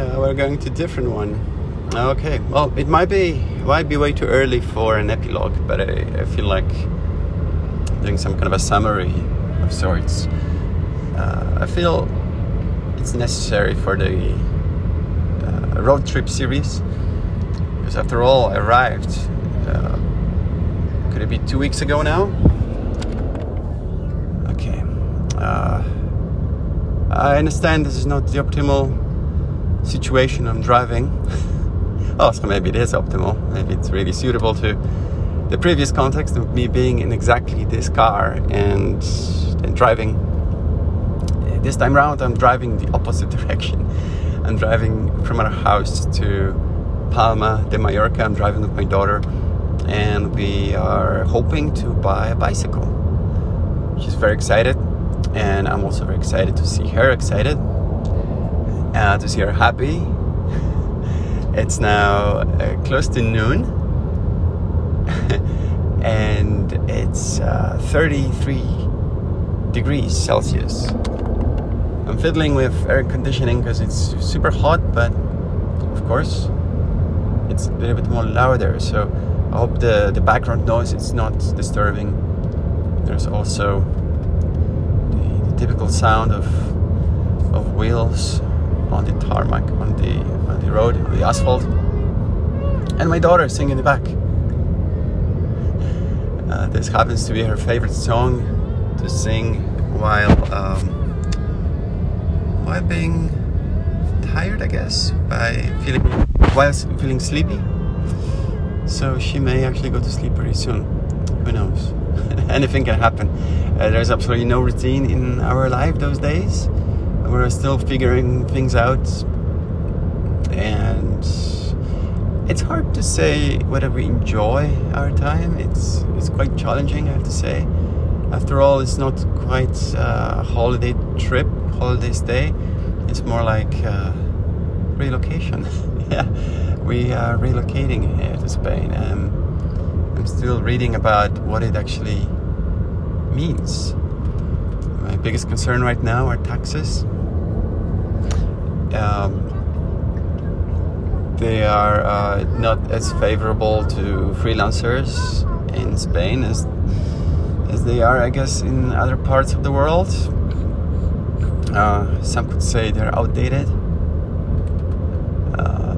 Yeah, we're going to different one. Okay, well, it might be might be way too early for an epilogue, but I, I feel like doing some kind of a summary of sorts. Uh, I feel it's necessary for the uh, road trip series because, after all, I arrived. Uh, could it be two weeks ago now? Okay. Uh, I understand this is not the optimal situation I'm driving. oh, so maybe it is optimal. Maybe it's really suitable to the previous context of me being in exactly this car and, and driving. This time round, I'm driving the opposite direction. I'm driving from our house to Palma de Mallorca. I'm driving with my daughter, and we are hoping to buy a bicycle. She's very excited, and I'm also very excited to see her excited, uh, to see her happy. it's now uh, close to noon, and it's uh, 33 degrees Celsius. I'm fiddling with air conditioning because it's super hot, but of course it's a little bit more louder. So I hope the, the background noise is not disturbing. There's also the, the typical sound of of wheels on the tarmac, on the on the road, on the asphalt, and my daughter singing in the back. Uh, this happens to be her favorite song to sing while um, while being tired, I guess, by feeling while feeling sleepy. So she may actually go to sleep pretty soon. Who knows? Anything can happen. Uh, there's absolutely no routine in our life those days. We're still figuring things out, and it's hard to say whether we enjoy our time. It's it's quite challenging, I have to say. After all, it's not quite a holiday trip, holiday stay. It's more like relocation. yeah, we are relocating here to Spain. I'm still reading about what it actually means. My biggest concern right now are taxes. Um, they are uh, not as favorable to freelancers in Spain as as they are, I guess, in other parts of the world. Uh, some could say they're outdated, uh,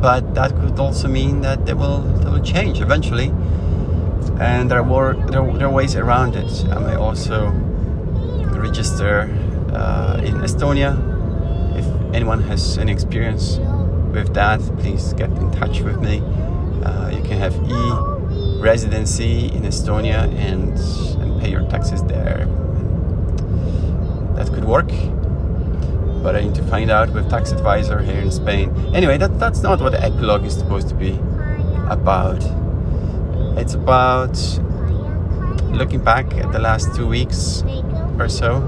but that could also mean that they will they will change eventually, and there are there, there are ways around it. I may also register uh, in Estonia. Anyone has any experience with that, please get in touch with me. Uh, you can have e residency in Estonia and and pay your taxes there. That could work, but I need to find out with tax advisor here in Spain. Anyway, that that's not what the epilogue is supposed to be about. It's about looking back at the last two weeks or so.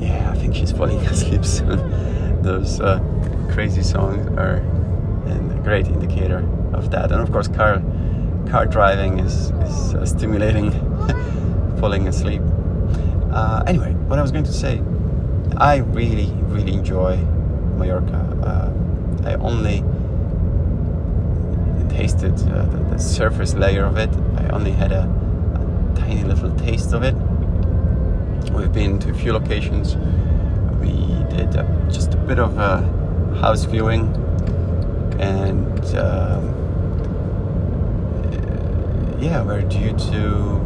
Yeah, I think she's falling asleep soon. Those uh, crazy songs are a great indicator of that. And of course, car car driving is, is uh, stimulating falling asleep. Uh, anyway, what I was going to say, I really, really enjoy Mallorca. Uh, I only tasted uh, the, the, surface layer of it. I only had a, a, tiny little taste of it. We've been to a few locations. We did uh, just a bit of a house viewing and um, yeah, we're due to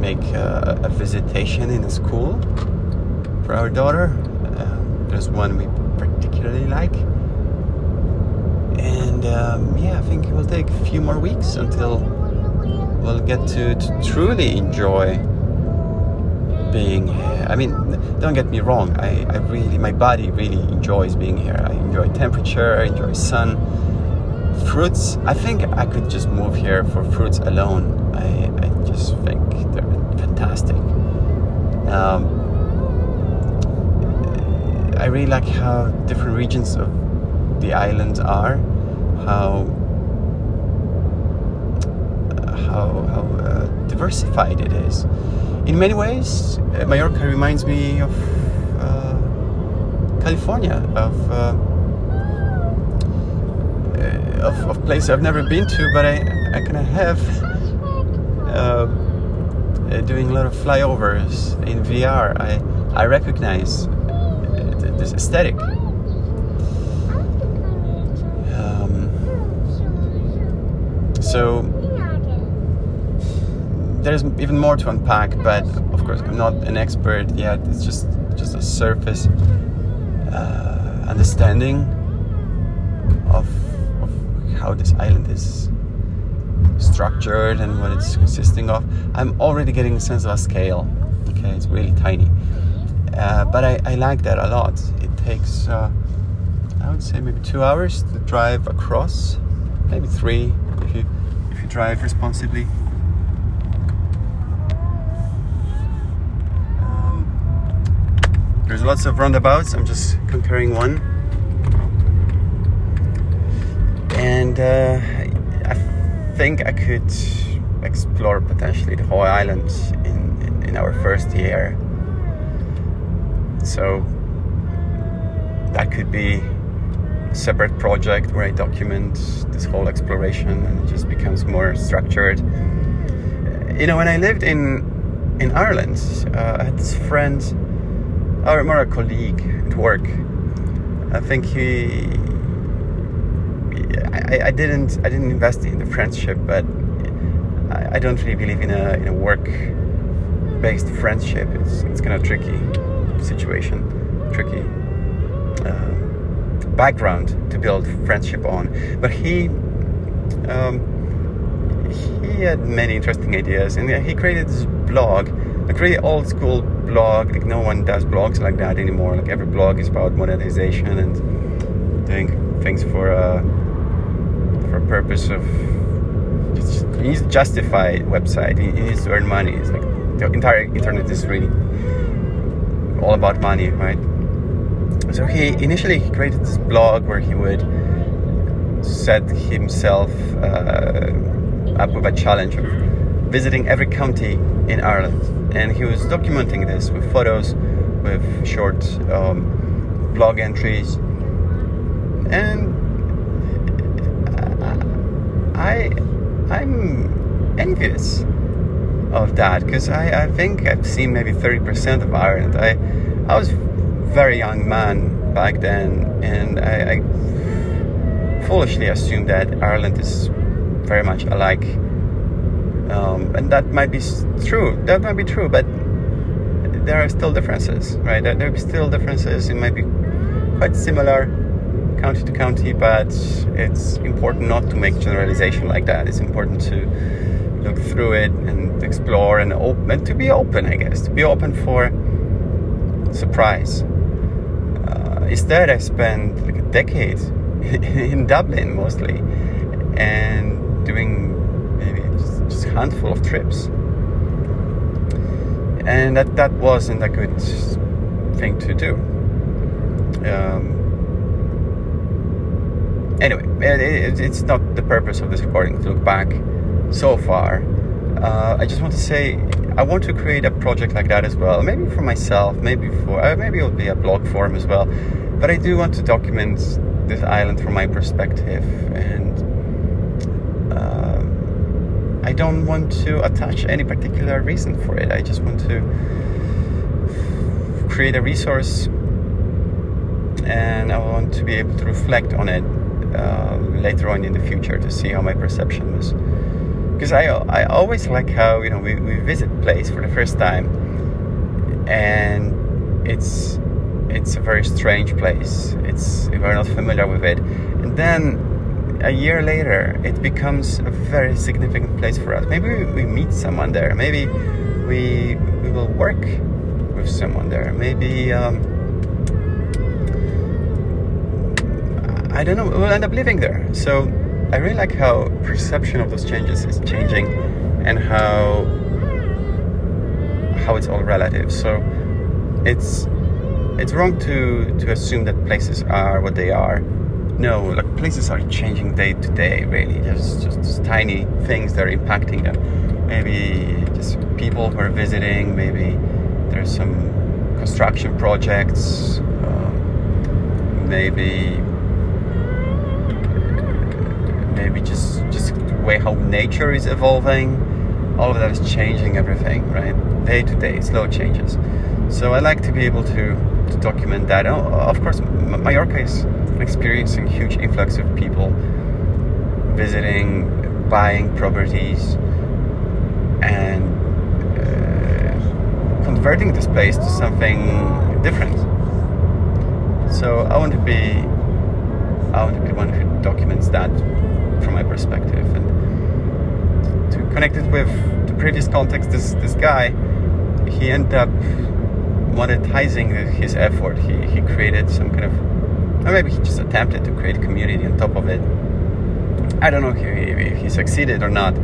make a, a, visitation in a school for our daughter. Um, there's one we particularly like. And um, yeah, I think it will take a few more weeks until we'll get to, to truly enjoy being here. I mean, don't get me wrong, I, I really, my body really enjoys being here. I enjoy temperature, I enjoy sun. Fruits, I think I could just move here for fruits alone. I, I just think they're fantastic. Um, I really like how different regions of the islands are, how how how uh, diversified it is. In many ways, uh, Mallorca reminds me of California, of, uh, of, of places I've never been to, but I, I kind of have. Uh, uh, doing a lot of flyovers in VR, I, I recognize uh, this aesthetic. Um, so there's even more to unpack, but of course I'm not an expert yet. It's just just a surface uh, understanding of, of how this island is structured and what it's consisting of. I'm already getting a sense of a scale. Okay, it's really tiny, uh, but I, I like that a lot. It takes uh, I would say maybe two hours to drive across, maybe three if you if you drive responsibly. There's lots of roundabouts. I'm just conquering one. And uh, I think I could explore potentially the whole island in, in, in our first year. So that could be a separate project where I document this whole exploration and it just becomes more structured. You know, when I lived in in Ireland, uh, I had this friend or more a colleague at work. I think he. I, I didn't I didn't invest in the friendship, but I, I don't really believe in a in a work based friendship. It's it's kind of tricky situation, tricky uh, background to build friendship on. But he. Um, he had many interesting ideas, and he created this blog, a really old school blog. Like no one does blogs like that anymore. Like every blog is about monetization and doing things for a for a purpose of you need to justify website. You need to earn money. It's like the entire internet is really all about money, right? So he initially created this blog where he would set himself uh, up with a challenge of visiting every county in Ireland and he was documenting this with photos, with short um, blog entries, and I I'm envious of that because I, I think I've seen maybe 30% of Ireland. I I was very young man back then, and I, I foolishly assumed that Ireland is very much alike um, and that might be true. That might be true, but there are still differences, right? There, there are still differences. It might be quite similar county to county, but it's important not to make generalization like that. It's important to look through it and explore and open and to be open, I guess, to be open for surprise. Uh, instead, I spent like a decade in Dublin mostly and doing handful of trips. And that, that wasn't a good thing to do. Um, anyway, it, it, it's not the purpose of this recording to look back so far. Uh, I just want to say I want to create a project like that as well. Maybe for myself, maybe for uh, maybe it'll be a blog form as well. But I do want to document this island from my perspective and I don't want to attach any particular reason for it. I just want to create a resource and I want to be able to reflect on it uh, later on in the future to see how my perception was. Because I, I always like how you know we, we visit place for the first time and it's it's a very strange place. It's we're not familiar with it, and then a year later, it becomes a very significant place for us. Maybe we, meet someone there. Maybe we we will work with someone there. Maybe um, I don't know. We'll end up living there. So I really like how perception of those changes is changing, and how how it's all relative. So it's it's wrong to to assume that places are what they are no, like places are changing day to day. Really, there's just tiny things that are impacting them. Maybe just people who are visiting. Maybe there's some construction projects. Uh, maybe maybe just just the way how nature is evolving all of that is changing everything right day to day slow changes so i like to be able to, to document that. Oh, of course mallorca is experiencing huge influx of people visiting buying properties and uh, converting this place to something different. So i want to be i want to be the one who documents that from my perspective. And to connect it with the previous context this this guy he ended up monetizing his effort. He, he created some kind of or maybe he just attempted to create community on top of it. I don't know if he, if he succeeded or not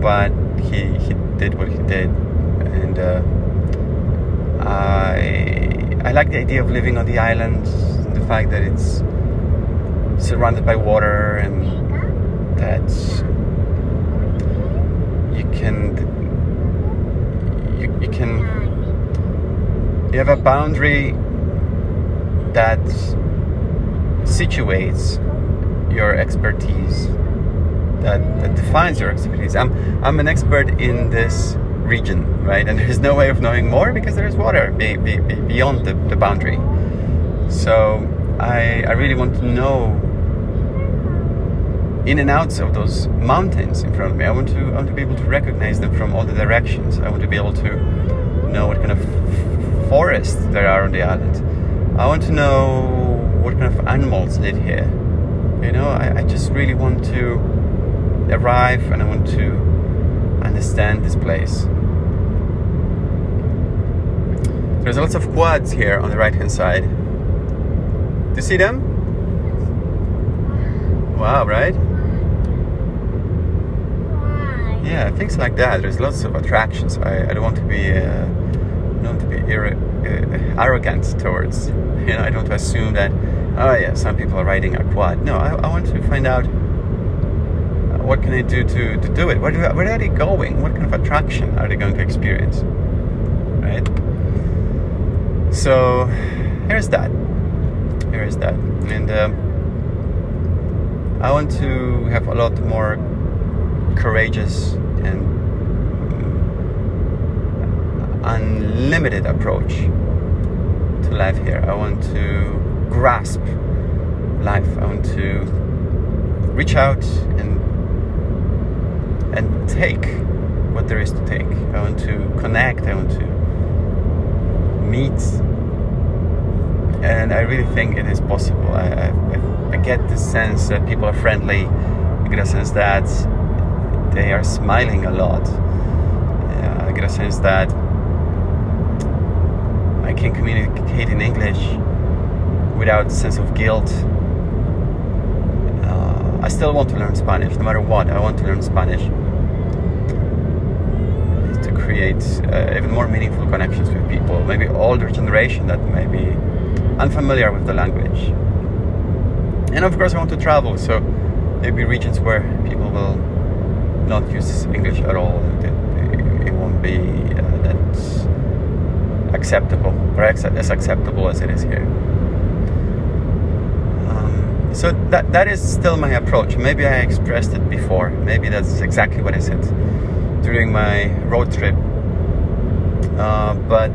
but he, he did what he did. And uh, I, I like the idea of living on the island the fact that it's surrounded by water and that you can you, you can you have a boundary that situates your expertise that, that defines your expertise i'm i'm an expert in this region right and there's no way of knowing more because there's water be, be, be beyond the, the boundary so I, I really want to know in and outs of those mountains in front of me. I want to I want to be able to recognize them from all the directions. I want to be able to know what kind of forests there are on the island. I want to know what kind of animals live here. You know, I, I just really want to arrive and I want to understand this place. There's lots of quads here on the right hand side. Do you see them? Wow, right? yeah, things like that. There's lots of attractions. I, I don't want to be uh, want to be ir- uh, arrogant towards. You know, I don't assume that. Oh yeah, some people are riding a quad. No, I, I want to find out uh, what can I do to, to do it. Where, do, where are they going? What kind of attraction are they going to experience? Right. So here's that. Here is that, and. Um, I want to have a lot more courageous and unlimited approach to life here. I want to grasp life. I want to reach out and and take what there is to take. I want to connect. I want to meet, and I really think it is possible. I, I, I get the sense that people are friendly. I get a sense that they are smiling a lot. Uh, I get a sense that I can communicate in English without sense of guilt. Uh, I still want to learn Spanish, no matter what. I want to learn Spanish to create uh, even more meaningful connections with people, maybe older generation that may be unfamiliar with the language. And of course, I want to travel, so maybe regions where people will not use English at all, it, it won't be acceptable, or as acceptable as it is here. Um, so that that is still my approach. Maybe I expressed it before. Maybe that's exactly what I said during my road trip. Uh, but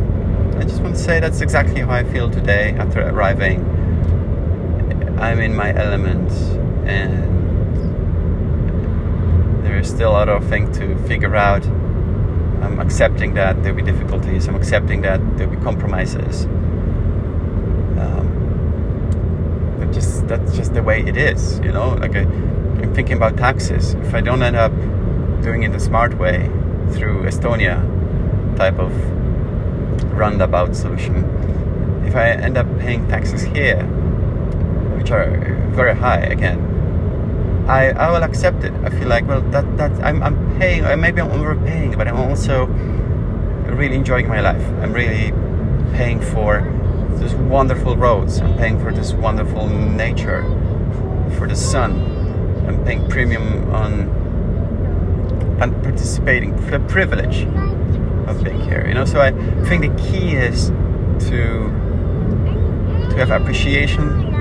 I just want to say that's exactly how I feel today after arriving. I'm in my element and there's still a lot of things to figure out. I'm accepting that there'll be difficulties. I'm accepting that there'll be compromises. Um, but just that's just the way it is, you know. Like I, I'm thinking about taxes. If I don't end up doing it the smart way through Estonia type of roundabout solution, if I end up paying taxes here, which are very high again, I, I will accept it. I feel like well that that I'm, I'm paying maybe I'm overpaying, but I'm also really enjoying my life. I'm really paying for these wonderful roads. I'm paying for this wonderful nature, for the sun. I'm paying premium on and participating for the privilege of being here. You know, so I think the key is to to have appreciation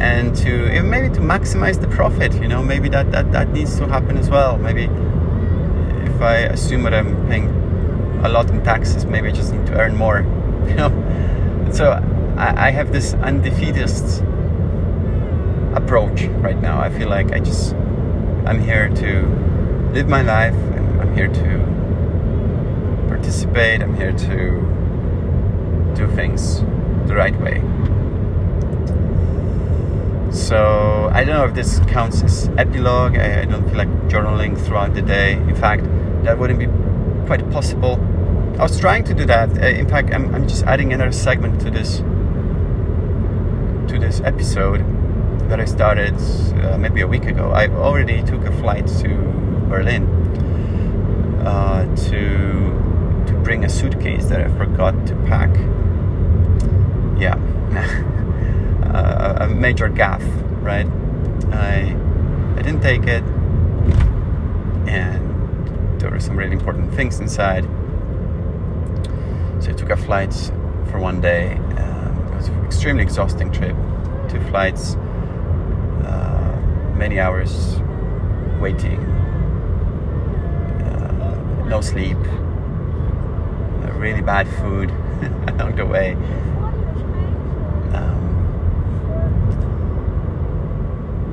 and to maybe to maximize the profit. You know, maybe that that that needs to happen as well. Maybe if I assume that I'm paying a lot in taxes, maybe I just need to earn more. You know, so I, I have this undefeatist approach right now. I feel like I just I'm here to live my life. I'm, I'm here to participate. I'm here to do things the right way. So I don't know if this counts as epilogue. I, I, don't feel like journaling throughout the day. In fact, that wouldn't be quite possible. I was trying to do that. Uh, in fact, I'm, I'm just adding another segment to this to this episode that I started uh, maybe a week ago. I already took a flight to Berlin uh, to to bring a suitcase that I forgot to pack. Yeah. uh, a major gaffe, right? I I didn't take it, and were some really important things inside. So I took a flight for one day. Um, it was an extremely exhausting trip. Two flights, uh, many hours waiting, uh, no sleep, uh, really bad food along the way.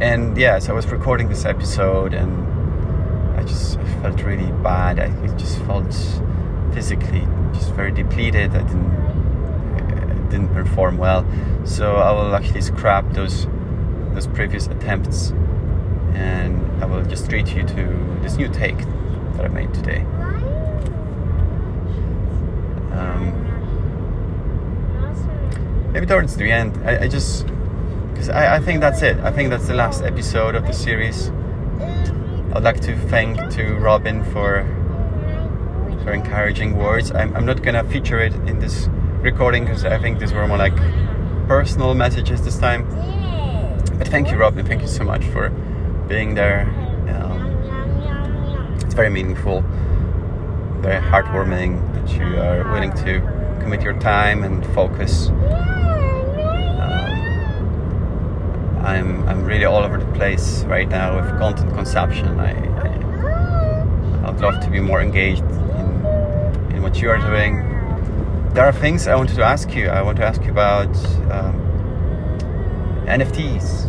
and yeah, so I was recording this episode, and I just I felt really bad. I just felt physically just very depleted. I didn't I didn't perform well, so I will actually scrap those those previous attempts, and I will just treat you to this new take that I made today. Um, maybe towards the end, I, I just because I, I think that's it. I think that's the last episode of the series. I'd like to thank to Robin for for encouraging words. I'm, I'm not gonna feature it in this recording because I think these were more like personal messages this time. But thank you, Robin. Thank you so much for being there. Um, it's very meaningful, very heartwarming that you are willing to commit your time and focus I'm I'm really all over the place right now with content consumption. I, I I'd love to be more engaged in in what you are doing. There are things I wanted to ask you. I want to ask you about um, NFTs.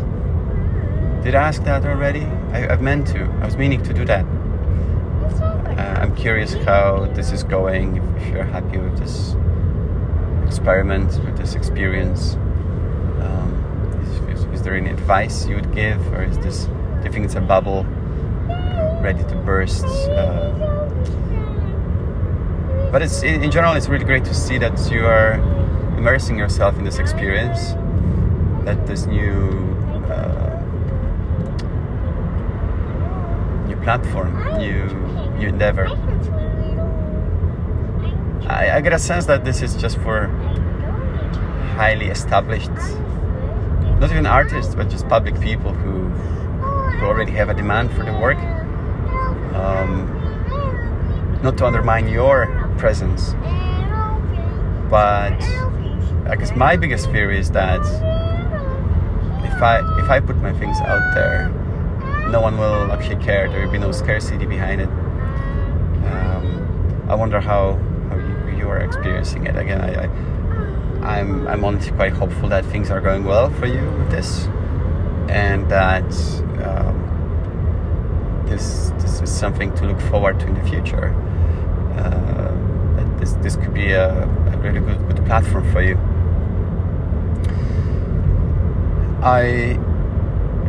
Did I ask that already? I, have meant to. I was meaning to do that. Uh, I'm curious how this is going. If, if you're happy with this experiment, with this experience. Is there any advice you would give, or is this? Do you think it's a bubble ready to burst? Uh, but it's in general, it's really great to see that you are immersing yourself in this experience, that this new uh, new platform, new new endeavor. I, I get a sense that this is just for highly established not even artists, but just public people who, who already have a demand for the work. Um, not to undermine your presence, but I guess my biggest fear is that if I if I put my things out there, no one will actually care. There will be no scarcity behind it. Um, I wonder how how you, you, are experiencing it. Again, I, I I'm, I'm honestly quite hopeful that things are going well for you with this and that um, this, this is something to look forward to in the future. Uh, this, this could be a, a really good, good platform for you. I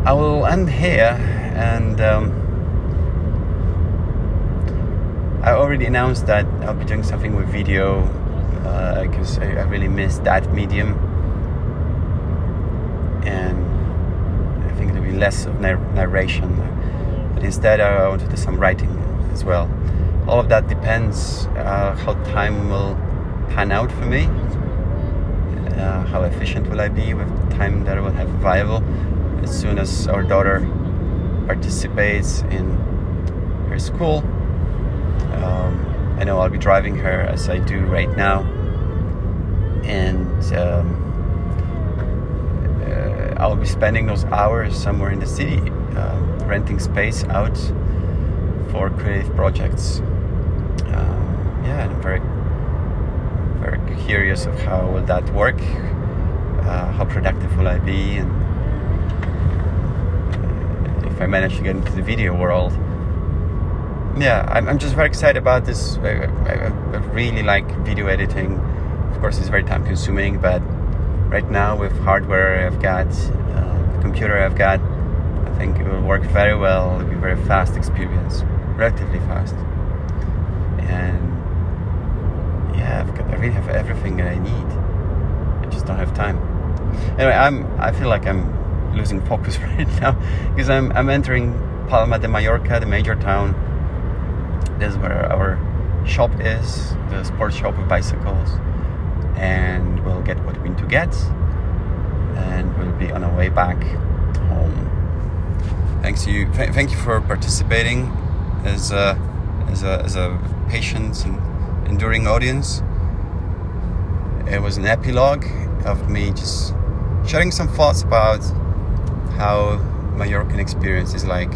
I will end here and um, I already announced that I'll be doing something with video because uh, I, I, really miss that medium. And I think there'll be less of narration. But instead, I want to do some writing as well. All of that depends uh, how time will pan out for me. Uh, how efficient will I be with time that I will have available as soon as our daughter participates in her school. I know I'll be driving her as I do right now, and um, uh, I'll be spending those hours somewhere in the city, uh, renting space out for creative projects. Um, yeah, I'm very, very curious of how will that work. Uh, how productive will I be, and uh, if I manage to get into the video world. Yeah, I'm, I'm just very excited about this. I, I, I really like video editing. Of course, it's very time consuming, but right now with hardware I've got, uh, computer I've got, I think it will work very well. It'll be a very fast experience, relatively fast. And yeah, I've got, I really have everything that I need. I just don't have time. Anyway, I'm. I feel like I'm losing focus right now because I'm. I'm entering Palma de Mallorca, the major town. This is where our shop is, the sports shop with bicycles, and we'll get what we need to get, and we'll be on our way back home. Thanks you. Th- thank you for participating as a, as a as a patient and enduring audience. It was an epilogue of me just sharing some thoughts about how my Mallorcan experience is like.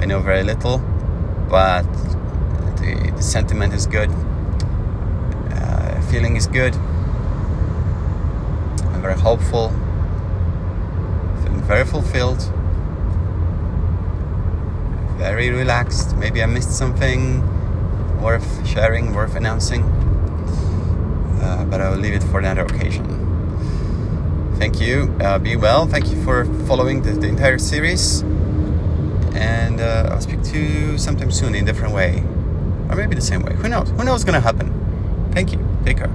I know very little, but the, the sentiment is good. Uh, feeling is good. I'm very hopeful. Feeling very fulfilled. Very relaxed. Maybe I missed something worth sharing, worth announcing. Uh, but I will leave it for another occasion. Thank you. Uh, be well. Thank you for following the, the entire series. And uh, I'll speak to you sometime soon in a different way. Or maybe the same way. Who knows? Who knows what's going to happen? Thank you. Take care.